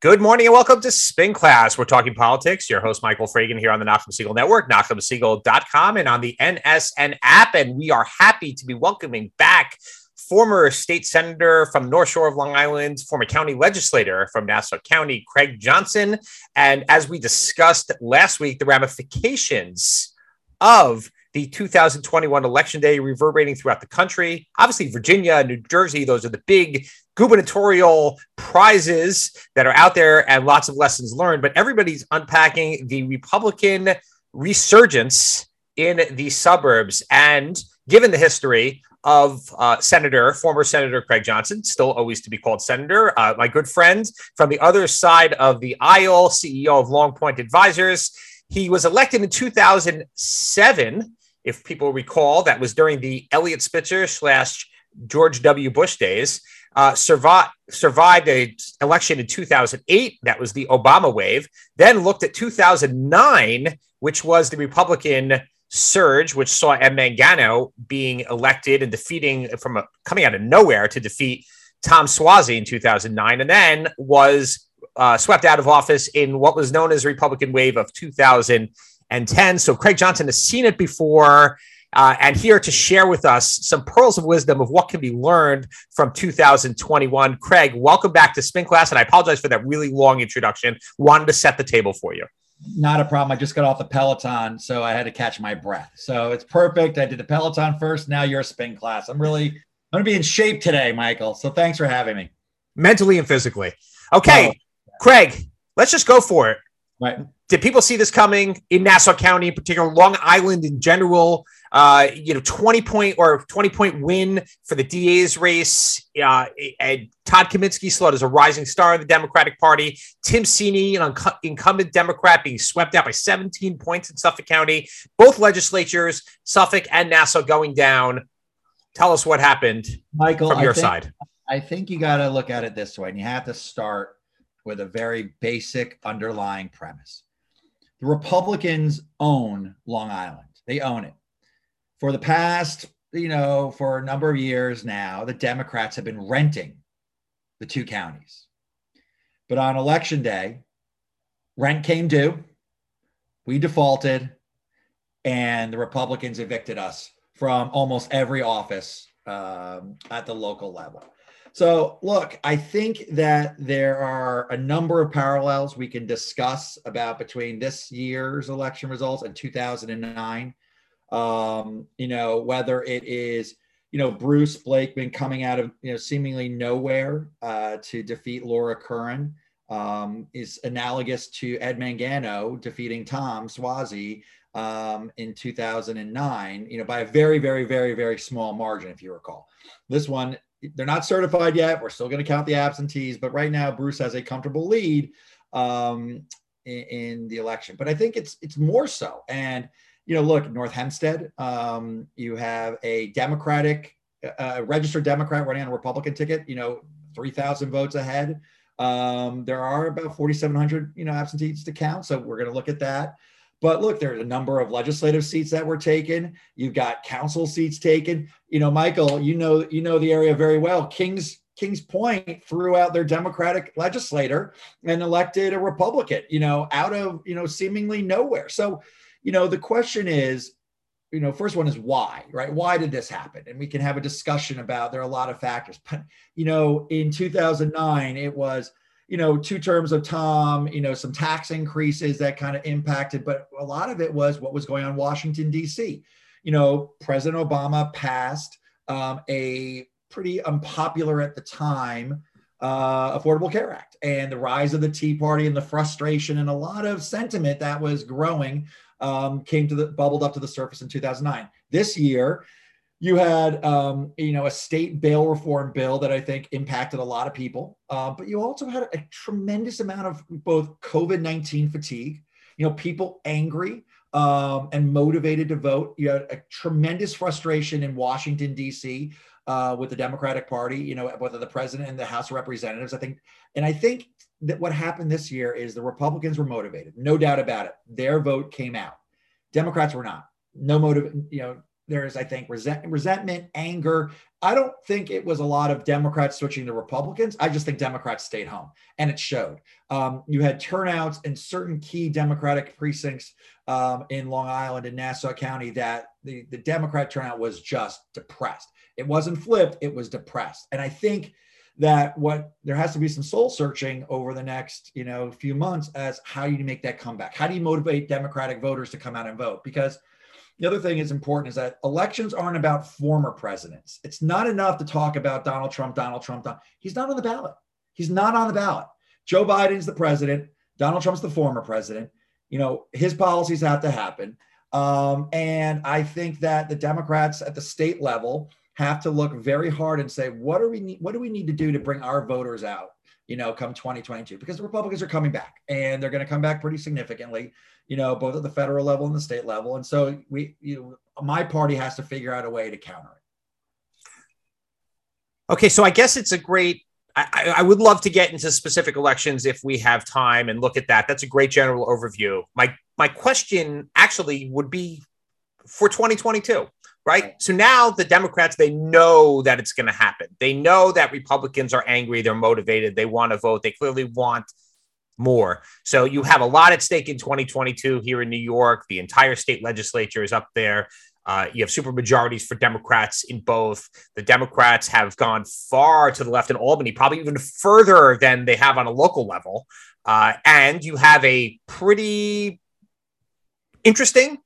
Good morning and welcome to Spin Class. We're talking politics. Your host, Michael Fragin, here on the Nachum Segal Network, NachumSegal.com, and on the NSN app. And we are happy to be welcoming back former state senator from North Shore of Long Island, former county legislator from Nassau County, Craig Johnson. And as we discussed last week, the ramifications of the 2021 election day reverberating throughout the country. Obviously, Virginia, and New Jersey, those are the big gubernatorial prizes that are out there and lots of lessons learned. But everybody's unpacking the Republican resurgence in the suburbs. And given the history of uh, Senator, former Senator Craig Johnson, still always to be called Senator, uh, my good friend from the other side of the aisle, CEO of Long Point Advisors. He was elected in 2007 if people recall, that was during the Eliot Spitzer slash George W. Bush days. Uh, survived survived a election in 2008. That was the Obama wave. Then looked at 2009, which was the Republican surge, which saw Ed Mangano being elected and defeating from a, coming out of nowhere to defeat Tom Suozzi in 2009, and then was uh, swept out of office in what was known as the Republican wave of 2010. So Craig Johnson has seen it before. Uh, and here to share with us some pearls of wisdom of what can be learned from 2021. Craig, welcome back to Spin Class. And I apologize for that really long introduction. Wanted to set the table for you. Not a problem. I just got off the Peloton, so I had to catch my breath. So it's perfect. I did the Peloton first. Now you're a spin class. I'm really, I'm going to be in shape today, Michael. So thanks for having me. Mentally and physically. Okay, oh. Craig, let's just go for it. Right did people see this coming in Nassau County in particular, Long Island in general? Uh, you know, 20 point or 20 point win for the DA's race. Uh, and Todd Kaminsky slot as a rising star in the Democratic Party. Tim Sini, an incumbent Democrat, being swept out by 17 points in Suffolk County. Both legislatures, Suffolk and Nassau, going down. Tell us what happened, Michael, from your think, side. I think you got to look at it this way, and you have to start with a very basic underlying premise the Republicans own Long Island. They own it. For the past, you know, for a number of years now, the Democrats have been renting the two counties. But on election day, rent came due. We defaulted, and the Republicans evicted us from almost every office um, at the local level. So, look, I think that there are a number of parallels we can discuss about between this year's election results and 2009. Um, you know, whether it is, you know, Bruce Blakeman coming out of, you know, seemingly nowhere uh, to defeat Laura Curran um, is analogous to Ed Mangano defeating Tom Suozzi um, in 2009, you know, by a very, very, very, very small margin, if you recall. This one they're not certified yet. We're still going to count the absentees, but right now Bruce has a comfortable lead um, in, in, the election. But I think it's it's more so. And you know, look, North Hempstead, um, you have a Democratic, uh, registered Democrat running on a Republican ticket. You know, three thousand votes ahead. Um, there are about forty seven hundred, you know, absentees to count. So we're going to look at that. But look, there's a number of legislative seats that were taken. You've got council seats taken. You know, Michael, you know, you know the area very well. Kings Kings Point threw out their Democratic legislator and elected a Republican, you know, out of, you know, seemingly nowhere. So, you know, the question is, you know, first one is why, right? Why did this happen? And we can have a discussion about there are a lot of factors. But, you know, in 2009, it was you know, two terms of Tom, you know, some tax increases that kind of impacted, but a lot of it was what was going on in Washington, D.C. You know, President Obama passed um, a pretty unpopular at the time uh, Affordable Care Act and the rise of the Tea Party and the frustration and a lot of sentiment that was growing um, came to the bubbled up to the surface in 2009. This year, you had, um, you know, a state bail reform bill that I think impacted a lot of people, uh, but you also had a tremendous amount of both COVID nineteen fatigue. You know, people angry um, and motivated to vote. You had a tremendous frustration in Washington D.C. Uh, with the Democratic Party. You know, whether the president and the House of Representatives. I think, and I think that what happened this year is the Republicans were motivated, no doubt about it. Their vote came out. Democrats were not. No motive. You know, there's, I think, resent, resentment, anger, I don't think it was a lot of Democrats switching to Republicans. I just think Democrats stayed home, and it showed. Um, you had turnouts in certain key Democratic precincts um, in Long Island and Nassau County that the, the Democrat turnout was just depressed. It wasn't flipped, it was depressed. And I think that what there has to be some soul searching over the next you know few months as how do you make that comeback how do you motivate democratic voters to come out and vote because the other thing is important is that elections aren't about former presidents. It's not enough to talk about Donald Trump, Donald Trump. Donald. He's not on the ballot. He's not on the ballot. Joe Biden's the president. Donald Trump's the former president. You know, his policies have to happen. Um, and I think that the Democrats at the state level have to look very hard and say, what are we need, what do we need to do to bring our voters out? You know, come 2022, because the Republicans are coming back and they're going to come back pretty significantly you know, both at the federal level and the state level. And so we, you know, my party has to figure out a way to counter it. Okay, so I guess it's a great. I, I, would love to get into specific elections if we have time and look at that. That's a great general overview. My my question actually would be for 2022, right? So now the Democrats they know that it's going to happen. They know that Republicans are angry, they're motivated, they want to vote. They clearly want more. So you have a lot at stake in 2022 here in New York. The entire state legislature is up there. Uh, you have super majorities for Democrats in both. The Democrats have gone far to the left in Albany, probably even further than they have on a local level. Uh, and you have a pretty interesting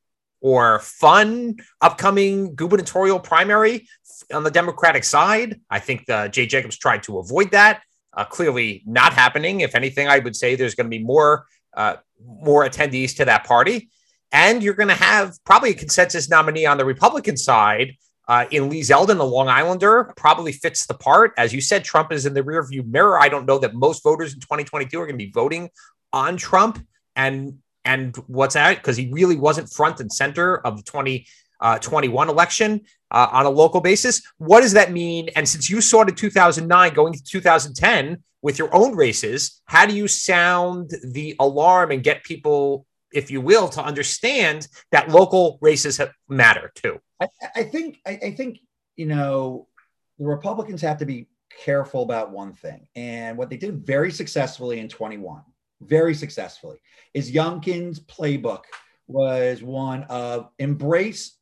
or fun upcoming gubernatorial primary on the Democratic side. I think the Jay Jacobs tried to avoid that uh, clearly not happening. If anything, I would say there's going to be more uh, more attendees to that party, and you're going to have probably a consensus nominee on the Republican side uh, in Lee Zeldin, the Long Islander, probably fits the part. As you said, Trump is in the rearview mirror. I don't know that most voters in 2022 are going to be voting on Trump and and what's that because he really wasn't front and center of the 20 uh, election uh, on a local basis. What does that mean? And since you saw it in 2009 going to 2010 with your own races, how do you sound the alarm and get people, if you will, to understand that local races matter too? I, I think, I, I think, you know, the Republicans have to be careful about one thing. And what they did very successfully in 21, very successfully, is Youngkin's playbook was one of embrace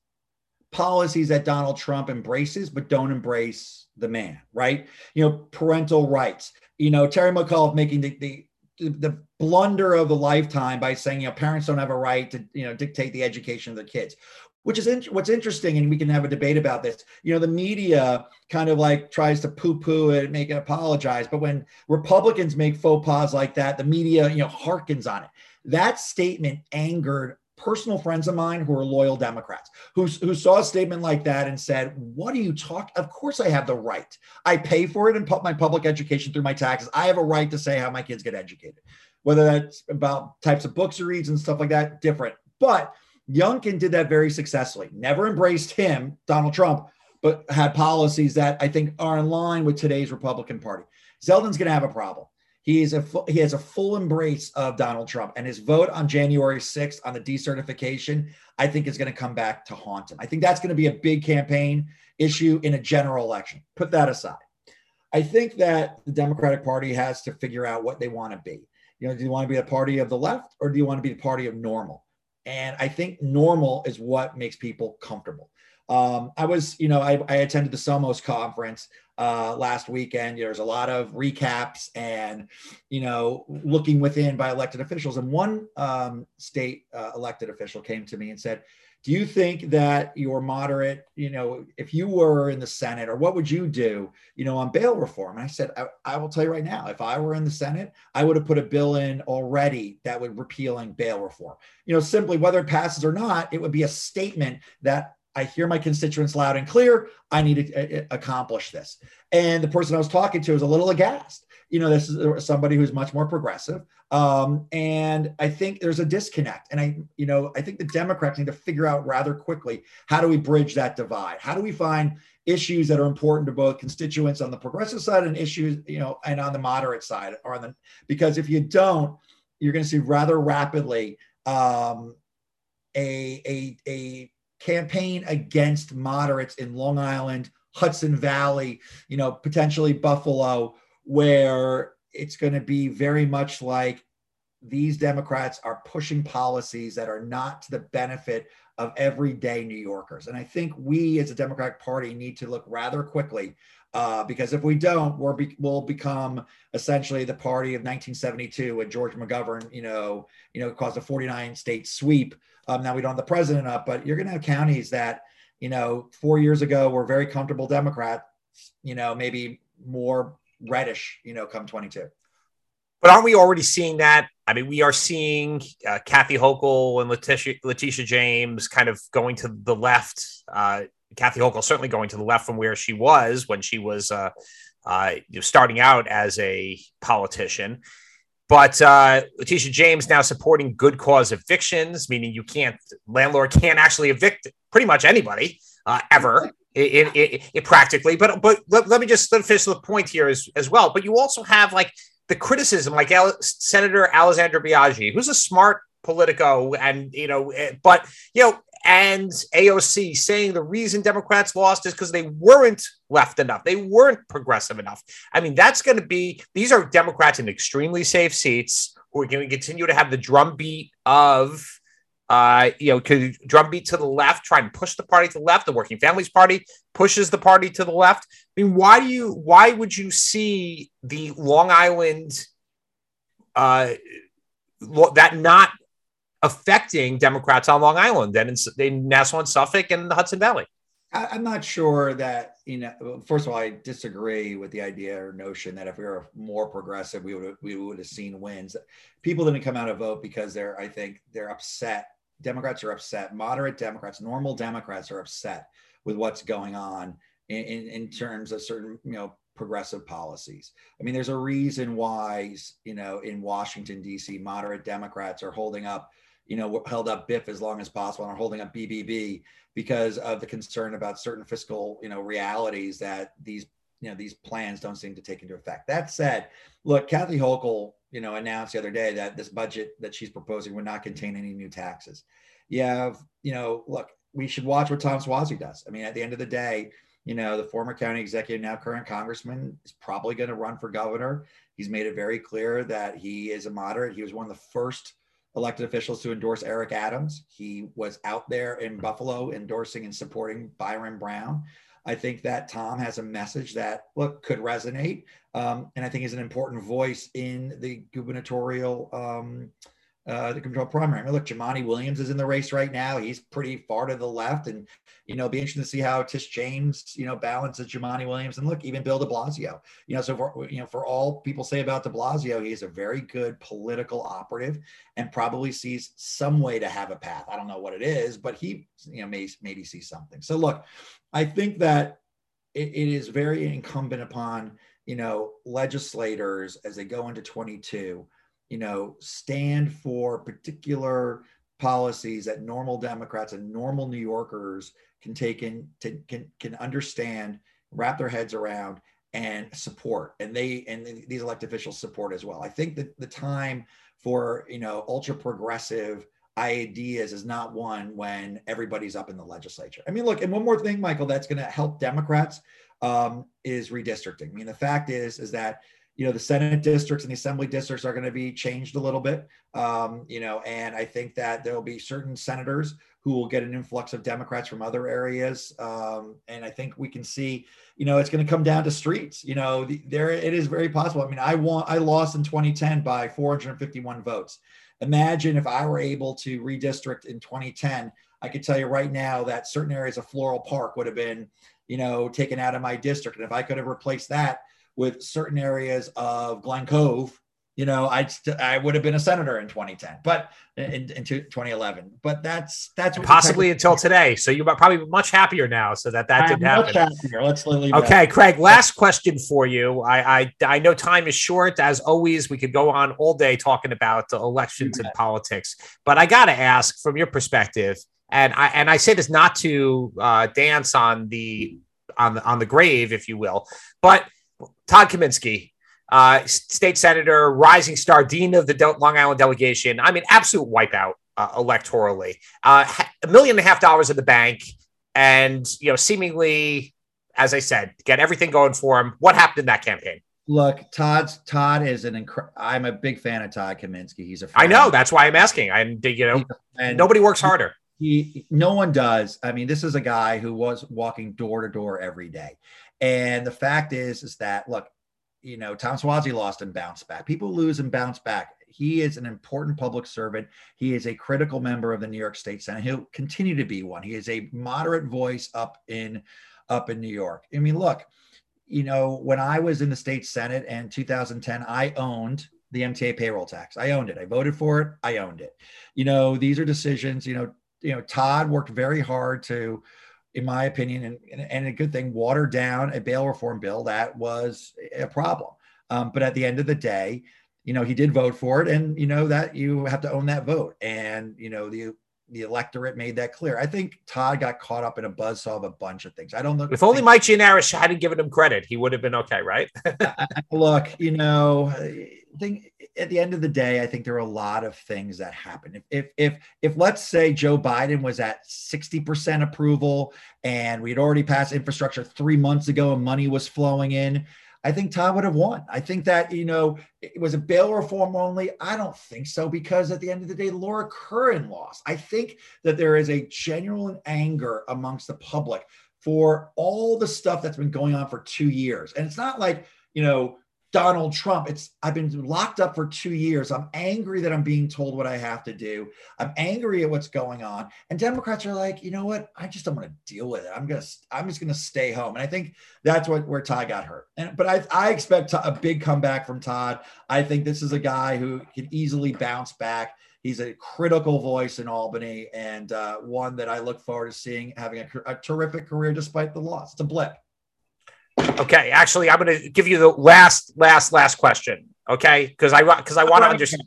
policies that Donald Trump embraces, but don't embrace the man, right? You know, parental rights. You know, Terry McAuliffe making the, the the blunder of the lifetime by saying you know parents don't have a right to you know dictate the education of their kids which is in, what's interesting and we can have a debate about this you know the media kind of like tries to poo-poo it make it apologize but when republicans make faux pas like that the media you know harkens on it that statement angered personal friends of mine who are loyal Democrats who, who saw a statement like that and said, What are you talking? Of course, I have the right. I pay for it and put my public education through my taxes. I have a right to say how my kids get educated, whether that's about types of books he reads and stuff like that, different. But Youngkin did that very successfully, never embraced him, Donald Trump, but had policies that I think are in line with today's Republican Party. Zeldin's going to have a problem. He is a he has a full embrace of Donald Trump, and his vote on January 6th on the decertification, I think, is going to come back to haunt him. I think that's going to be a big campaign issue in a general election. Put that aside. I think that the Democratic Party has to figure out what they want to be. You know, do you want to be a party of the left or do you want to be the party of normal? And I think normal is what makes people comfortable. Um, I was, you know, I, I attended the Somos conference uh, last weekend. There's a lot of recaps and, you know, looking within by elected officials. And one um, state uh, elected official came to me and said, do you think that your moderate, you know, if you were in the Senate, or what would you do, you know, on bail reform? And I said, I, I, will tell you right now, if I were in the Senate, I would have put a bill in already that would repealing bail reform. You know, simply whether it passes or not, it would be a statement that I hear my constituents loud and clear. I need to uh, uh, accomplish this. And the person I was talking to was a little aghast. You know, this is somebody who's much more progressive. Um, and I think there's a disconnect. And I, you know, I think the Democrats need to figure out rather quickly how do we bridge that divide? How do we find issues that are important to both constituents on the progressive side and issues, you know, and on the moderate side or on the because if you don't, you're going to see rather rapidly um, a, a, a campaign against moderates in Long Island, Hudson Valley, you know, potentially Buffalo, where it's going to be very much like these Democrats are pushing policies that are not to the benefit of everyday New Yorkers. And I think we as a Democratic Party need to look rather quickly uh, because if we don't, we're be- we'll become essentially the party of 1972 when George McGovern, you know, you know, caused a 49 state sweep. Um, now we don't have the president up, but you're going to have counties that, you know, four years ago were very comfortable Democrats, you know, maybe more reddish, you know, come 22. But aren't we already seeing that? I mean, we are seeing uh, Kathy Hochul and Letitia, Letitia, James kind of going to the left. Uh, Kathy Hochul certainly going to the left from where she was when she was uh, uh, you know, starting out as a politician. But uh, Letitia James now supporting good cause evictions, meaning you can't landlord can't actually evict pretty much anybody uh, ever. It, it, it, practically, but but let, let me just finish the point here as, as well. But you also have like the criticism, like Senator Alessandra Biaggi, who's a smart politico, and you know, eh, but you know, and AOC saying the reason Democrats lost is because they weren't left enough, they weren't progressive enough. I mean, that's going to be these are Democrats in extremely safe seats who are going to continue to have the drumbeat of uh, you know, could drumbeat to the left, try and push the party to the left. The Working Families Party pushes the party to the left. I mean, why do you? Why would you see the Long Island uh, that not affecting Democrats on Long Island and in, in Nassau and Suffolk and the Hudson Valley? I'm not sure that you know. First of all, I disagree with the idea or notion that if we were more progressive, we would have, we would have seen wins. People didn't come out to vote because they're, I think, they're upset Democrats are upset. Moderate Democrats, normal Democrats are upset with what's going on in, in, in terms of certain, you know, progressive policies. I mean, there's a reason why, you know, in Washington, D.C., moderate Democrats are holding up, you know, held up BIF as long as possible and are holding up BBB because of the concern about certain fiscal, you know, realities that these, you know, these plans don't seem to take into effect. That said, look, Kathy Hochul you know, announced the other day that this budget that she's proposing would not contain any new taxes. You have, you know, look, we should watch what Tom Suozzi does. I mean, at the end of the day, you know, the former county executive, now current congressman, is probably going to run for governor. He's made it very clear that he is a moderate. He was one of the first elected officials to endorse Eric Adams. He was out there in Buffalo endorsing and supporting Byron Brown. I think that Tom has a message that look could resonate, um, and I think is an important voice in the gubernatorial um, uh, the control primary. I mean, look, Jumaane Williams is in the race right now. He's pretty far to the left, and you know, be interesting to see how Tish James, you know, balances Jumaane Williams. And look, even Bill De Blasio. You know, so for you know, for all people say about De Blasio, he's a very good political operative, and probably sees some way to have a path. I don't know what it is, but he, you know, may maybe see something. So look, I think that it, it is very incumbent upon you know legislators as they go into 22 you know, stand for particular policies that normal Democrats and normal New Yorkers can take in to, can can understand, wrap their heads around, and support. And they and these elected officials support as well. I think that the time for you know ultra progressive ideas is not one when everybody's up in the legislature. I mean, look, and one more thing, Michael, that's going to help Democrats um, is redistricting. I mean, the fact is is that you know the senate districts and the assembly districts are going to be changed a little bit. Um, you know and i think that there will be certain senators who will get an influx of democrats from other areas. Um, and i think we can see you know it's going to come down to streets you know the, there it is very possible. I mean i want i lost in 2010 by 451 votes. Imagine if i were able to redistrict in 2010 i could tell you right now that certain areas of floral park would have been you know taken out of my district. And if i could have replaced that with certain areas of Glen Cove, you know, I'd st- I would have been a senator in 2010, but in, in 2011. But that's that's possibly until today. So you're probably much happier now, so that that didn't happen. Happier. Let's leave okay, Craig. Last question for you. I, I I know time is short. As always, we could go on all day talking about the elections and politics, but I got to ask from your perspective, and I and I say this not to uh, dance on the on the on the grave, if you will, but Todd Kaminsky, uh, state senator, rising star, dean of the Long Island delegation. I mean, absolute wipeout uh, electorally. Uh, a million and a half dollars in the bank, and you know, seemingly as I said, get everything going for him. What happened in that campaign? Look, Todd's Todd is an incredible. I'm a big fan of Todd Kaminsky. He's a. I know that's why I'm asking. I'm you know and nobody works harder. He, no one does. I mean, this is a guy who was walking door to door every day, and the fact is, is that look, you know, Tom Suozzi lost and bounced back. People lose and bounce back. He is an important public servant. He is a critical member of the New York State Senate. He'll continue to be one. He is a moderate voice up in up in New York. I mean, look, you know, when I was in the state senate in 2010, I owned the MTA payroll tax. I owned it. I voted for it. I owned it. You know, these are decisions. You know, you know, Todd worked very hard to, in my opinion, and, and a good thing, watered down a bail reform bill that was a problem. Um, but at the end of the day, you know, he did vote for it, and you know that you have to own that vote. And you know, the the electorate made that clear. I think Todd got caught up in a buzzsaw of a bunch of things. I don't know. If only Mike Gianaris hadn't given him credit, he would have been okay, right? Look, you know, I think at the end of the day, I think there are a lot of things that happen. If if if, if let's say Joe Biden was at 60% approval and we had already passed infrastructure three months ago and money was flowing in, I think Todd would have won. I think that, you know, it was a bail reform only. I don't think so because at the end of the day, Laura Curran lost. I think that there is a genuine anger amongst the public for all the stuff that's been going on for two years. And it's not like, you know, Donald Trump. It's I've been locked up for two years. I'm angry that I'm being told what I have to do. I'm angry at what's going on. And Democrats are like, you know what? I just don't want to deal with it. I'm gonna I'm just gonna stay home. And I think that's what where Todd got hurt. And but I I expect a big comeback from Todd. I think this is a guy who can easily bounce back. He's a critical voice in Albany and uh, one that I look forward to seeing having a, a terrific career despite the loss. It's a blip. Okay, actually, I'm going to give you the last, last, last question. Okay, because I because I want to understand.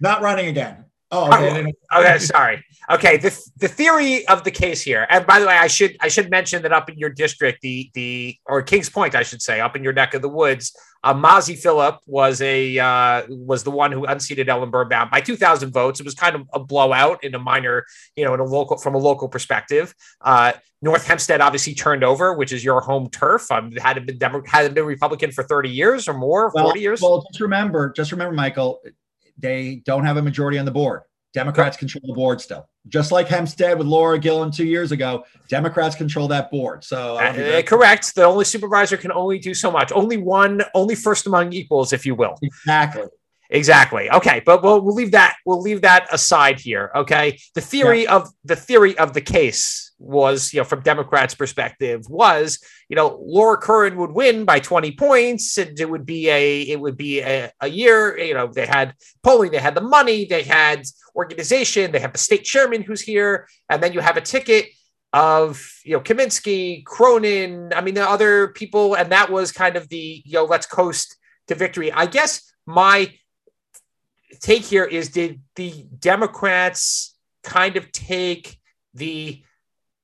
Not running again. Oh, okay. Oh, okay. Sorry. Okay. The, the theory of the case here, and by the way, I should I should mention that up in your district, the the or Kings Point, I should say, up in your neck of the woods, uh, Mazi Pilip was a uh, was the one who unseated Ellen Birnbaum by 2,000 votes. It was kind of a blowout in a minor, you know, in a local from a local perspective. Uh, North Hempstead obviously turned over, which is your home turf. Um, had it been Demo- had it been Republican for 30 years or more, well, 40 years. Well, just remember, just remember, Michael, they don't have a majority on the board. Democrats control the board still, just like Hempstead with Laura Gillen two years ago. Democrats control that board. So uh, correct. The only supervisor can only do so much. Only one, only first among equals, if you will. Exactly. Exactly. Okay, but we'll, we'll leave that we'll leave that aside here. Okay, the theory yeah. of the theory of the case was, you know, from Democrats' perspective, was you know Laura Curran would win by twenty points, and it would be a it would be a, a year. You know, they had polling, they had the money, they had organization, they have the state chairman who's here, and then you have a ticket of you know Kaminsky, Cronin. I mean, the other people, and that was kind of the you know let's coast to victory. I guess my take here is did the Democrats kind of take the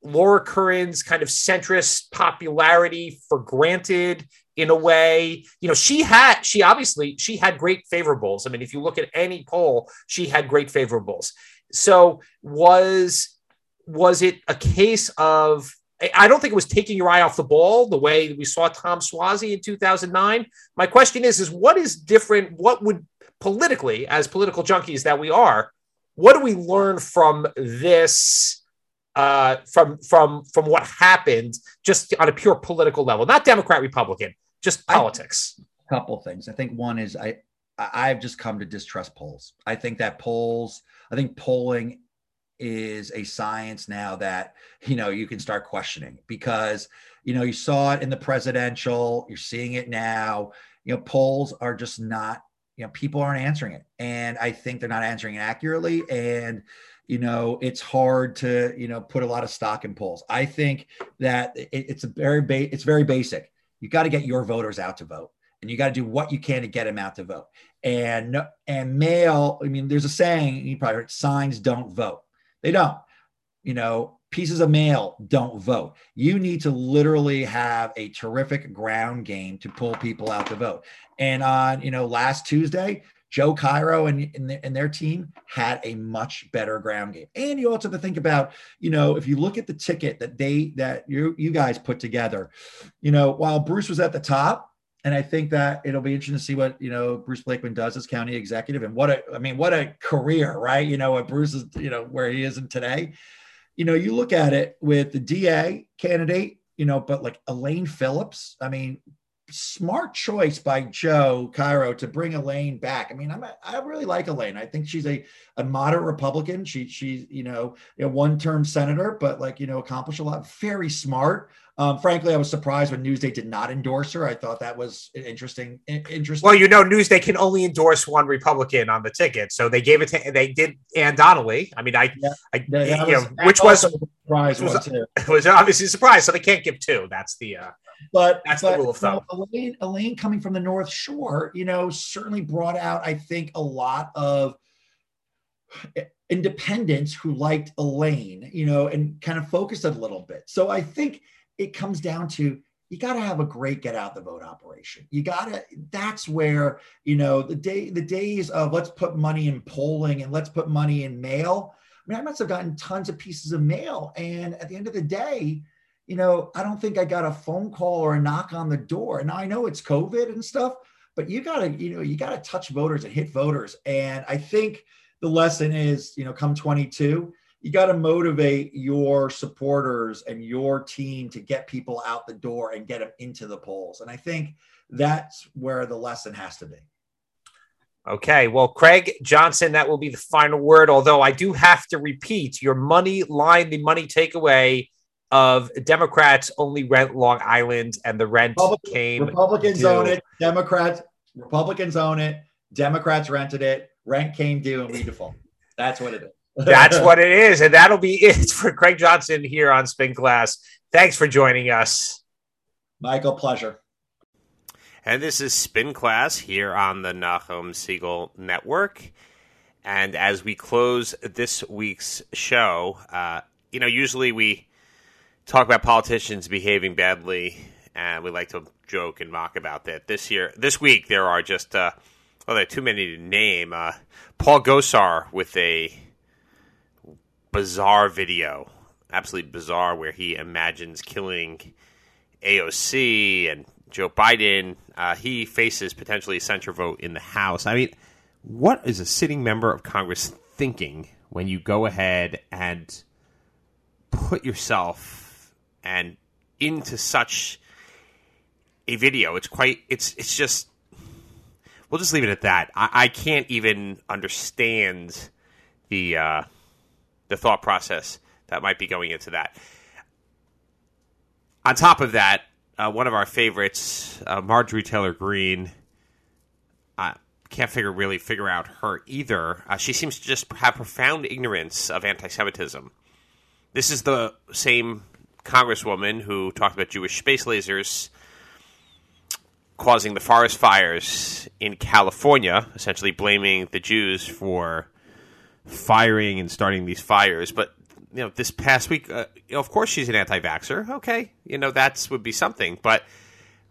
Laura Curran's kind of centrist popularity for granted in a way? You know, she had, she obviously, she had great favorables. I mean, if you look at any poll, she had great favorables. So was, was it a case of, I don't think it was taking your eye off the ball the way we saw Tom Suozzi in 2009. My question is, is what is different? What would politically, as political junkies that we are, what do we learn from this? Uh, from from from what happened, just on a pure political level, not Democrat Republican, just politics. A couple things. I think one is I I've just come to distrust polls. I think that polls. I think polling is a science now that you know you can start questioning because you know you saw it in the presidential you're seeing it now you know polls are just not you know people aren't answering it. And i think they're not answering it accurately. And you know it's hard to you know put a lot of stock in polls. I think that it, it's a very ba- it's very basic. You got to get your voters out to vote and you got to do what you can to get them out to vote. And and mail i mean there's a saying you probably heard signs don't vote. They don't. You know pieces of mail don't vote. You need to literally have a terrific ground game to pull people out to vote. And on, you know, last Tuesday, Joe Cairo and, and, the, and, their team had a much better ground game. And you also have to think about, you know, if you look at the ticket that they that you you guys put together, you know, while Bruce was at the top, and I think that it'll be interesting to see what you know Bruce Blakeman does as county executive, and what a I mean, what a career, right? You know, what Bruce is, you know, where he is in today. You know, you look at it with the DA candidate, you know, but like Elaine Phillips. I mean, smart choice by Joe Cairo to bring Elaine back. I mean, I'm a, I really like Elaine. I think she's a, a moderate Republican. She she's you know a one term senator, but like you know accomplished a lot. Very smart. Um, frankly, I was surprised when Newsday did not endorse her. I thought that was interesting. Interesting. Well, you know, Newsday can only endorse one Republican on the ticket, so they gave it to they did Anne Donnelly. I mean, I, yeah, I you know, which was, surprise was, was obviously a surprise. So they can't give two. That's the uh, but that's but, the rule of thumb. You know, Elaine, Elaine coming from the North Shore, you know, certainly brought out, I think, a lot of independents who liked Elaine, you know, and kind of focused a little bit. So I think it comes down to you got to have a great get out the vote operation. You got to that's where, you know, the day the days of let's put money in polling and let's put money in mail. I mean, I must have gotten tons of pieces of mail and at the end of the day, you know, I don't think I got a phone call or a knock on the door. And I know it's COVID and stuff, but you got to, you know, you got to touch voters and hit voters. And I think the lesson is, you know, come 22, you got to motivate your supporters and your team to get people out the door and get them into the polls. And I think that's where the lesson has to be. Okay, well, Craig Johnson, that will be the final word. Although I do have to repeat your money line, the money takeaway of Democrats only rent Long Island, and the rent Republican, came. Republicans due. own it. Democrats, Republicans own it. Democrats rented it. Rent came due, and we default. That's what it is. That's what it is, and that'll be it for Craig Johnson here on Spin Class. Thanks for joining us, Michael. Pleasure. And this is Spin Class here on the Nachum Segal Network. And as we close this week's show, uh, you know, usually we talk about politicians behaving badly, and we like to joke and mock about that. This year, this week, there are just uh, well, there are too many to name. Uh, Paul Gosar with a bizarre video, absolutely bizarre, where he imagines killing AOC and Joe Biden. Uh, he faces potentially a censure vote in the House. I mean, what is a sitting member of Congress thinking when you go ahead and put yourself and into such a video. It's quite. It's it's just. We'll just leave it at that. I, I can't even understand the uh, the thought process that might be going into that. On top of that, uh, one of our favorites, uh, Marjorie Taylor Greene. I can't figure really figure out her either. Uh, she seems to just have profound ignorance of anti-Semitism. This is the same congresswoman who talked about Jewish space lasers causing the forest fires in California, essentially blaming the Jews for firing and starting these fires. But you know, this past week, uh, of course, she's an anti-vaxer. Okay, you know that would be something. But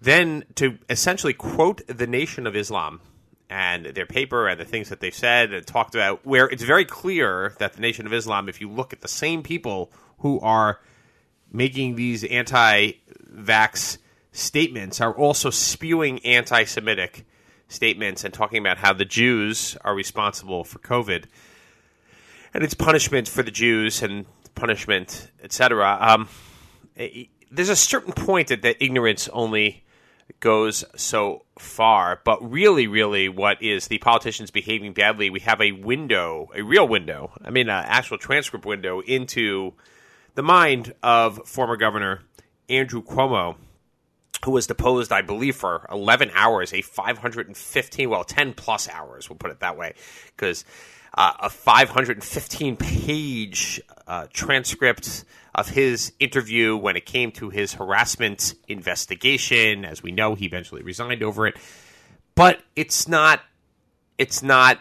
then to essentially quote the Nation of Islam and their paper and the things that they've said and talked about, where it's very clear that the Nation of Islam, if you look at the same people who are making these anti-vax statements are also spewing anti-Semitic statements and talking about how the Jews are responsible for COVID and it's punishment for the Jews and punishment, etc. Um, there's a certain point that the ignorance only goes so far, but really, really, what is the politicians behaving badly? We have a window, a real window. I mean, an actual transcript window into the mind of former Governor Andrew Cuomo, who was deposed, I believe, for 11 hours, a 515, well, 10 plus hours, we'll put it that way, because uh, a 515 page uh, transcript of his interview when it came to his harassment investigation. As we know, he eventually resigned over it. But it's not, it's not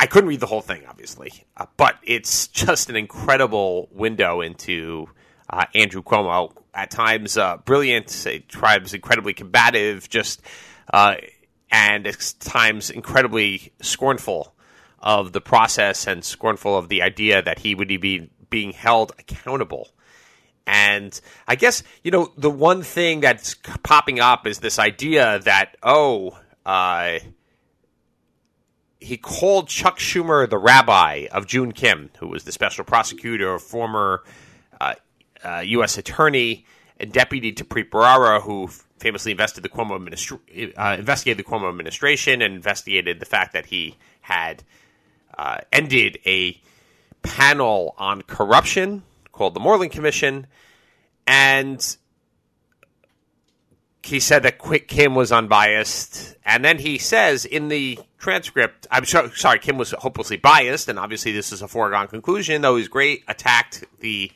I couldn't read the whole thing, obviously, uh, but it's just an incredible window into uh, Andrew Cuomo. At times, uh, brilliant. At times, incredibly combative. Just uh, and at times incredibly scornful of the process and scornful of the idea that he would be being held accountable. And I guess, you know, the one thing that's popping up is this idea that, oh, uh, he called Chuck Schumer the rabbi of Joon Kim, who was the special prosecutor, former uh, uh, U.S. attorney, and deputy to Preet who famously invested the Cuomo administra- uh, investigated the Cuomo administration and investigated the fact that he had uh, ended a panel on corruption called the Moreland Commission, and he said that Quick Kim was unbiased, and then he says in the transcript, I'm so, sorry, Kim was hopelessly biased, and obviously this is a foregone conclusion. Though he's great, attacked the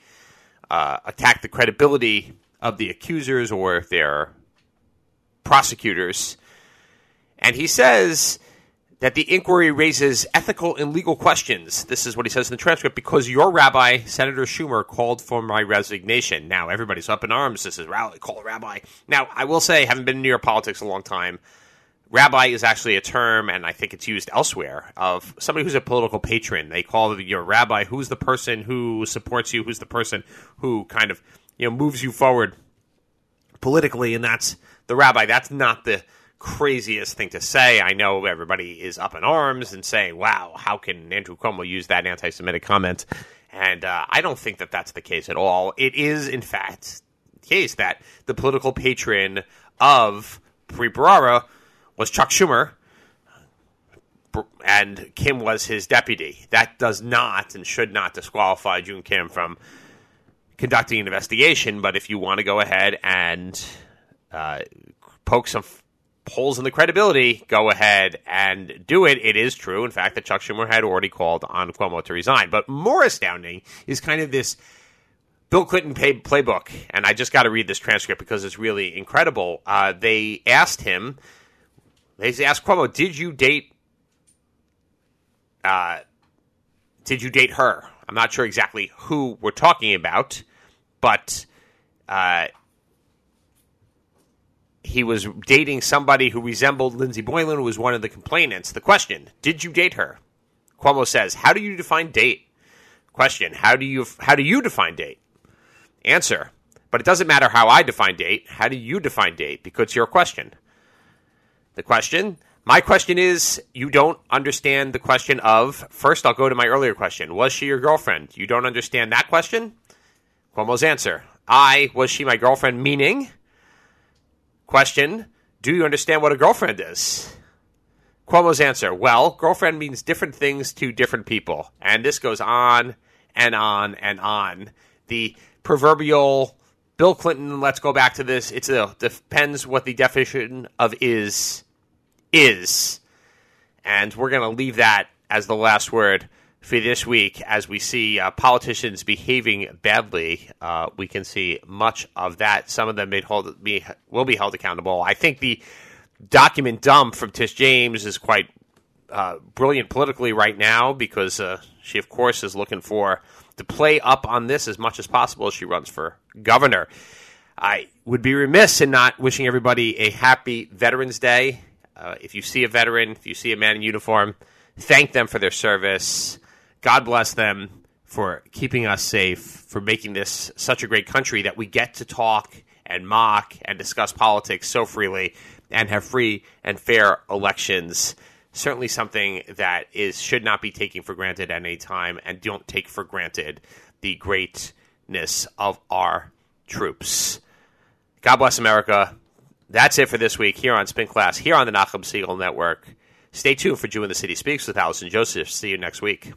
uh, attacked the credibility of the accusers or their prosecutors, and he says that the inquiry raises ethical and legal questions. This is what he says in the transcript because your rabbi, Senator Schumer, called for my resignation. Now everybody's up in arms. This is rally, call a rabbi. Now, I will say, haven't been in New York politics a long time. Rabbi is actually a term, and I think it's used elsewhere, of somebody who's a political patron. They call your rabbi who's the person who supports you, who's the person who kind of you know moves you forward politically, and that's the rabbi. That's not the craziest thing to say. I know everybody is up in arms and saying, wow, how can Andrew Cuomo use that anti Semitic comment? And uh, I don't think that that's the case at all. It is, in fact, the case that the political patron of Bharara was Chuck Schumer, and Kim was his deputy. That does not and should not disqualify Joon Kim from conducting an investigation. But if you want to go ahead and uh, poke some holes in the credibility, go ahead and do it. It is true, in fact, that Chuck Schumer had already called on Cuomo to resign. But more astounding is kind of this Bill Clinton pay- playbook. And I just got to read this transcript because it's really incredible. Uh, they asked him, they asked Cuomo, did you date, uh, did you date her? I'm not sure exactly who we're talking about, but uh, he was dating somebody who resembled Lindsey Boylan, who was one of the complainants. The question: Did you date her? Cuomo says, "How do you define date?" Question: How do you how do you define date? Answer: But it doesn't matter how I define date. How do you define date? Because it's your question. The question. My question is, you don't understand the question of. First, I'll go to my earlier question. Was she your girlfriend? You don't understand that question. Cuomo's answer: I was she my girlfriend? Meaning Question Do you understand what a girlfriend is? Cuomo's answer Well, girlfriend means different things to different people. And this goes on and on and on. The proverbial Bill Clinton, let's go back to this. It depends what the definition of is is. And we're going to leave that as the last word for this week as we see uh, politicians behaving badly. Uh, we can see much of that. Some of them may hold, be, will be held accountable. I think the document dump from Tish James is quite uh, brilliant politically right now because uh, she, of course, is looking for to play up on this as much as possible as she runs for governor. I would be remiss in not wishing everybody a happy Veterans Day. Uh, if you see a veteran, if you see a man in uniform, thank them for their service. God bless them for keeping us safe, for making this such a great country that we get to talk and mock and discuss politics so freely and have free and fair elections. Certainly something that is should not be taken for granted at any time, and don't take for granted the greatness of our troops. God bless America. That's it for this week here on Spin Class, here on the Nachum Segal Network. Stay tuned for Jew in the City Speaks with Allison Joseph. See you next week.